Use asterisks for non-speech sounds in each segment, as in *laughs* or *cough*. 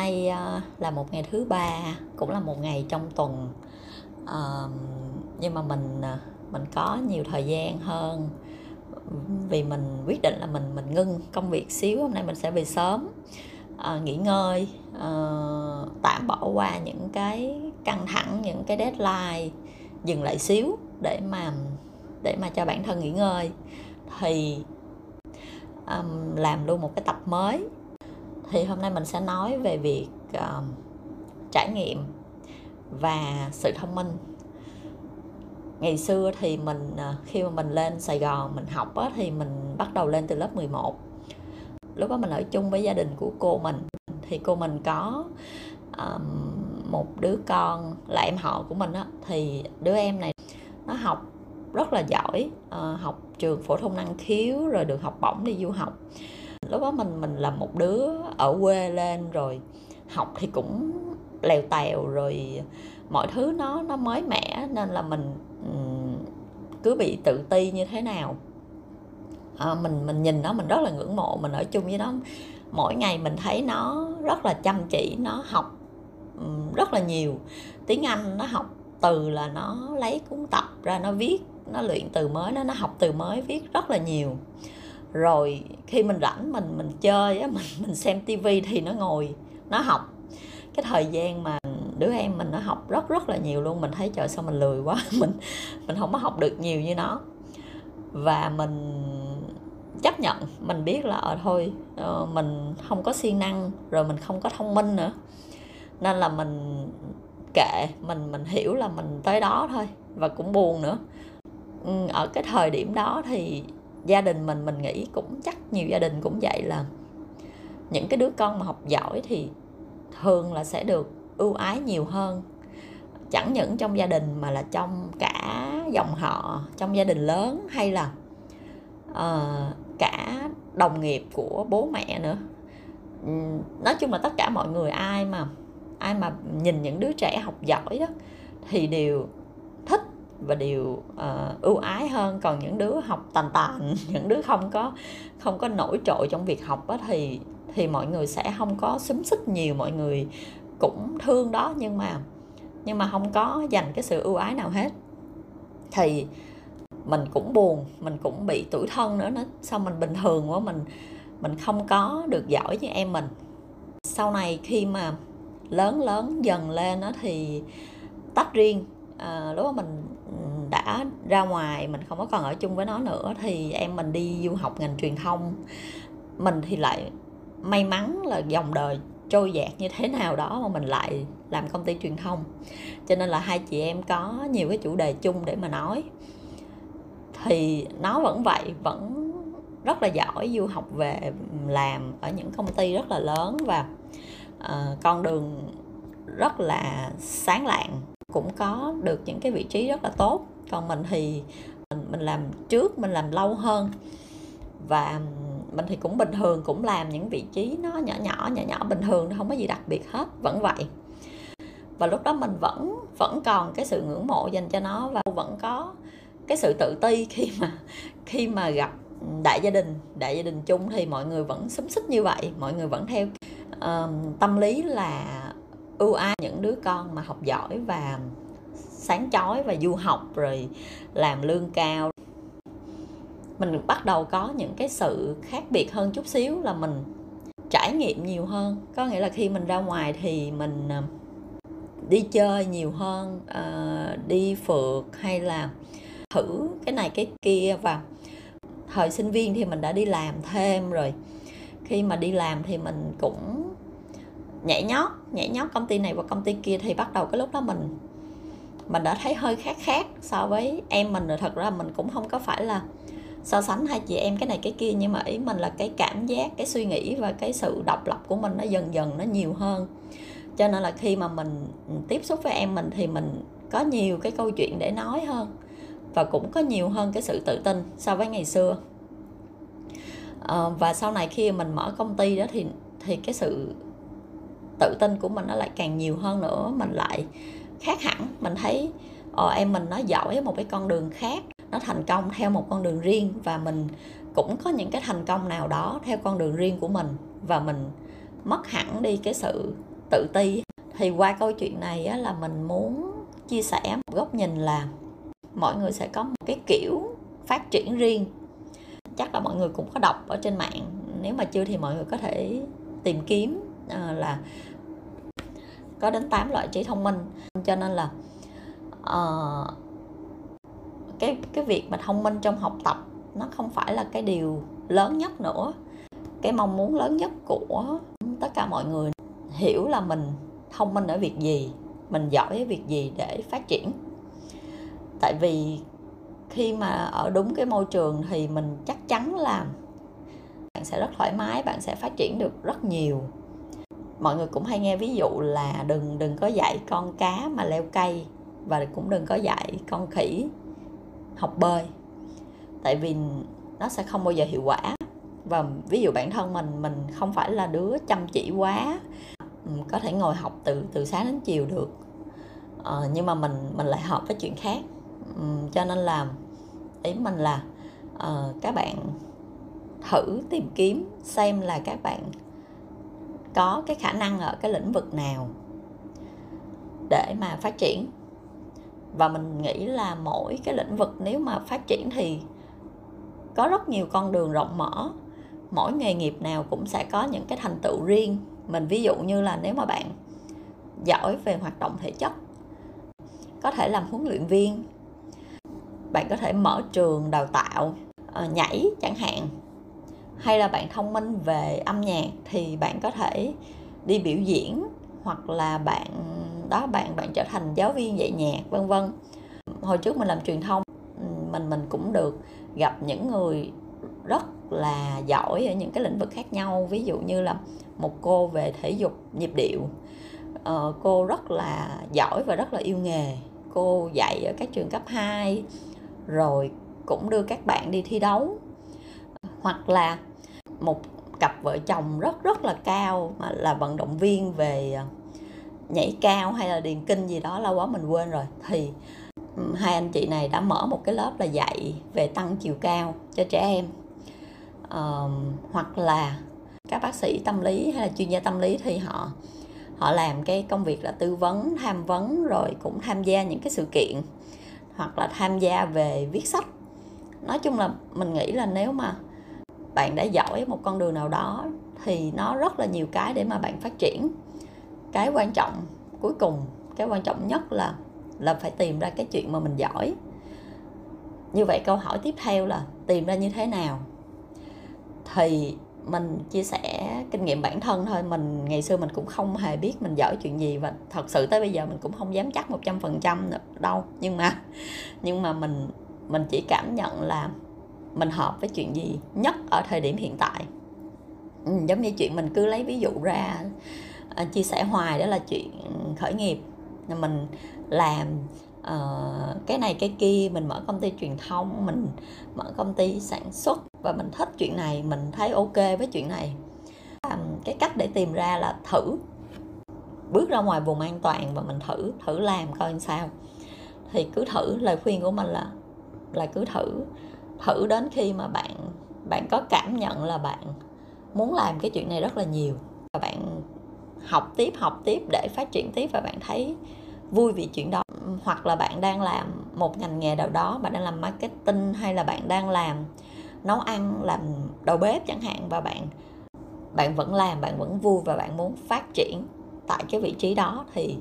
hôm nay ờ, là một ngày thứ ba cũng là một ngày trong tuần. À, nhưng mà mình ờ, mình có nhiều thời gian hơn vì mình quyết định là mình mình ngưng công việc xíu hôm nay mình sẽ về sớm à, nghỉ ngơi à, tạm bỏ qua những cái căng thẳng những cái deadline dừng lại xíu để mà để mà cho bản thân nghỉ ngơi. Thì um, làm luôn một cái tập mới thì hôm nay mình sẽ nói về việc uh, trải nghiệm và sự thông minh. Ngày xưa thì mình ờ, khi mà mình lên Sài Gòn mình học á, thì mình bắt đầu lên từ lớp 11 lúc đó mình ở chung với gia đình của cô mình thì cô mình có um, một đứa con là em họ của mình á thì đứa em này nó học rất là giỏi uh, học trường phổ thông năng khiếu rồi được học bổng đi du học lúc đó mình mình là một đứa ở quê lên rồi học thì cũng lèo tèo rồi mọi thứ nó nó mới mẻ nên là mình cứ bị tự ti như thế nào. À, mình mình nhìn nó mình rất là ngưỡng mộ mình ở chung với nó. Mỗi ngày mình thấy nó rất là chăm chỉ nó học rất là nhiều. Tiếng anh nó học từ là nó lấy cuốn tập ra nó viết nó luyện từ mới nó nó học từ mới viết rất là nhiều rồi khi mình rảnh mình mình chơi á *laughs* mình mình xem tivi thì nó ngồi nó học. Cái thời gian mà đứa em mình nó học rất rất là nhiều luôn mình thấy trời sao mình lười quá *laughs* mình mình không có học được nhiều như nó. Và mình chấp nhận mình biết là ờ, thôi ờ, mình không có siêng năng rồi mình không có thông minh nữa. Nên là mình kệ mình mình hiểu là mình tới đó thôi và cũng buồn nữa. Ừ, ở cái thời điểm đó thì gia đình mình mình nghĩ cũng chắc nhiều gia đình cũng vậy là những cái đứa con mà học giỏi thì thường là sẽ được ưu ái nhiều hơn. Chẳng những trong gia đình mà là trong cả dòng họ trong gia đình lớn hay là uh, cả đồng nghiệp của bố mẹ nữa. Nói chung là tất cả mọi người ai mà ai mà nhìn những đứa trẻ học giỏi đó thì đều và điều uh, ờ, ưu ái hơn. Còn những đứa học tàn tàn *laughs* những đứa không có không có nổi trội trong việc học á, thì thì mọi người sẽ không có xúm xích nhiều mọi người cũng thương đó. Nhưng mà nhưng mà không có dành cái sự ưu ái nào hết. Thì mình cũng buồn mình cũng bị tuổi thân nữa nó sao mình bình thường quá mình mình không có được giỏi như em mình. Sau này khi mà lớn lớn dần lên đó thì tách riêng à, lúc đó mình đã ra ngoài mình không có còn ở chung với nó nữa thì em mình đi du học ngành truyền thông. Mình thì lại may mắn là dòng đời trôi dạt như thế nào đó mà mình lại làm công ty truyền thông. Cho nên là hai chị em có nhiều cái chủ đề chung để mà nói. Thì nó vẫn vậy vẫn rất là giỏi du học về làm ở những công ty rất là lớn và uh, con đường rất là sáng lạng cũng có được những cái vị trí rất là tốt còn mình thì mình, mình làm trước mình làm lâu hơn. Và mình thì cũng bình thường cũng làm những vị trí nó nhỏ nhỏ nhỏ nhỏ bình thường không có gì đặc biệt hết vẫn vậy. Và lúc đó mình vẫn vẫn còn cái sự ngưỡng mộ dành cho nó và vẫn có cái sự tự ti khi mà khi mà gặp đại gia đình đại gia đình chung thì mọi người vẫn xúm xích như vậy mọi người vẫn theo uh, tâm lý là ưu ái những đứa con mà học giỏi và sáng chói và du học rồi làm lương cao. Mình bắt đầu có những cái sự khác biệt hơn chút xíu là mình trải nghiệm nhiều hơn. Có nghĩa là khi mình ra ngoài thì mình à, đi chơi nhiều hơn à, đi phượt hay là thử cái này cái kia. Và thời sinh viên thì mình đã đi làm thêm rồi. Khi mà đi làm thì mình cũng nhảy nhót nhảy nhót công ty này và công ty kia thì bắt đầu cái lúc đó mình mình đã thấy hơi khác khác so với em mình rồi. Thật ra mình cũng không có phải là so sánh hai chị em cái này cái kia nhưng mà ý mình là cái cảm giác cái suy nghĩ và cái sự độc lập của mình nó dần dần nó nhiều hơn. Cho nên là khi mà mình tiếp xúc với em mình thì mình có nhiều cái câu chuyện để nói hơn và cũng có nhiều hơn cái sự tự tin so với ngày xưa. À, và sau này khi mình mở công ty đó thì thì cái sự tự tin của mình nó lại càng nhiều hơn nữa. Mình lại khác hẳn. Mình thấy ờ, em mình nó giỏi một cái con đường khác nó thành công theo một con đường riêng và mình cũng có những cái thành công nào đó theo con đường riêng của mình và mình mất hẳn đi cái sự tự ti. Thì qua câu chuyện này á, là mình muốn chia sẻ một góc nhìn là mọi người sẽ có một cái kiểu phát triển riêng. Chắc là mọi người cũng có đọc ở trên mạng nếu mà chưa thì mọi người có thể tìm kiếm ờ, là có đến 8 loại trí thông minh. Cho nên là uh, cái cái việc mà thông minh trong học tập nó không phải là cái điều lớn nhất nữa. Cái mong muốn lớn nhất của tất cả mọi người hiểu là mình thông minh ở việc gì mình giỏi ở việc gì để phát triển. Tại vì khi mà ở đúng cái môi trường thì mình chắc chắn là bạn sẽ rất thoải mái bạn sẽ phát triển được rất nhiều mọi người cũng hay nghe ví dụ là đừng đừng có dạy con cá mà leo cây và cũng đừng có dạy con khỉ học bơi. Tại vì nó sẽ không bao giờ hiệu quả. Và ví dụ bản thân mình mình không phải là đứa chăm chỉ quá ừ, có thể ngồi học từ từ sáng đến chiều được. Ờ, nhưng mà mình mình lại hợp với chuyện khác. Ừ, cho nên là ý mình là uh, các bạn thử tìm kiếm xem là các bạn có cái khả năng ở cái lĩnh vực nào để mà phát triển. Và mình nghĩ là mỗi cái lĩnh vực nếu mà phát triển thì có rất nhiều con đường rộng mở. Mỗi nghề nghiệp nào cũng sẽ có những cái thành tựu riêng. Mình ví dụ như là nếu mà bạn giỏi về hoạt động thể chất, có thể làm huấn luyện viên, bạn có thể mở trường đào tạo ờ, nhảy chẳng hạn hay là bạn thông minh về âm nhạc thì bạn có thể đi biểu diễn hoặc là bạn đó bạn bạn trở thành giáo viên dạy nhạc vân vân. Hồi trước mình làm truyền thông mình mình cũng được gặp những người rất là giỏi ở những cái lĩnh vực khác nhau. Ví dụ như là một cô về thể dục nhịp điệu ờ, cô rất là giỏi và rất là yêu nghề. Cô dạy ở các trường cấp 2 rồi cũng đưa các bạn đi thi đấu. Hoặc là một cặp vợ chồng rất rất là cao mà là vận động viên về à, nhảy cao hay là điền kinh gì đó lâu quá mình quên rồi. Thì ừ, hai anh chị này đã mở một cái lớp là dạy về tăng chiều cao cho trẻ em. À, hoặc là các bác sĩ tâm lý hay là chuyên gia tâm lý thì họ họ làm cái công việc là tư vấn tham vấn rồi cũng tham gia những cái sự kiện hoặc là tham gia về viết sách. Nói chung là mình nghĩ là nếu mà bạn đã giỏi một con đường nào đó thì nó rất là nhiều cái để mà bạn phát triển. Cái quan trọng cuối cùng, cái quan trọng nhất là là phải tìm ra cái chuyện mà mình giỏi. Như vậy câu hỏi tiếp theo là tìm ra như thế nào? Thì mình chia sẻ kinh nghiệm bản thân thôi, mình, ngày xưa mình cũng không hề biết mình giỏi chuyện gì và thật sự tới bây giờ mình cũng không dám chắc một trăm phần trăm đâu. Nhưng mà nhưng mà mình mình chỉ cảm nhận là mình hợp với chuyện gì nhất ở thời điểm hiện tại. Ừ, giống như chuyện mình cứ lấy ví dụ ra à, chia sẻ hoài đó là chuyện khởi nghiệp. Mình làm uh, cái này cái kia mình mở công ty truyền thông mình mở công ty sản xuất và mình thích chuyện này mình thấy ok với chuyện này. À, cái cách để tìm ra là thử bước ra ngoài vùng an toàn và mình thử thử làm coi sao. Thì cứ thử lời khuyên của mình là là cứ thử thử đến khi mà bạn bạn có cảm nhận là bạn muốn làm cái chuyện này rất là nhiều. Và bạn học tiếp học tiếp để phát triển tiếp và bạn thấy vui vì chuyện đó. Hoặc là bạn đang làm một ngành nghề nào đó, bạn đang làm marketing hay là bạn đang làm nấu ăn, làm đầu bếp chẳng hạn, và bạn bạn vẫn làm, bạn vẫn vui và bạn muốn phát triển tại cái vị trí đó, thì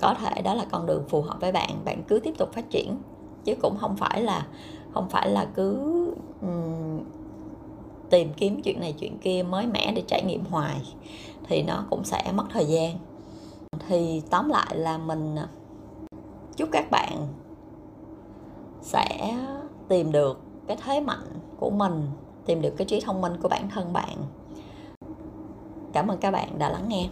có thể đó là con đường phù hợp với bạn. Bạn cứ tiếp tục phát triển, chứ cũng không phải là không phải là cứ um, tìm kiếm chuyện này chuyện kia mới mẻ để trải nghiệm hoài thì nó cũng sẽ mất thời gian. Thì tóm lại là mình à, chúc các bạn sẽ tìm được cái thế mạnh của mình tìm được cái trí thông minh của bản thân bạn. Cảm ơn các bạn đã lắng nghe.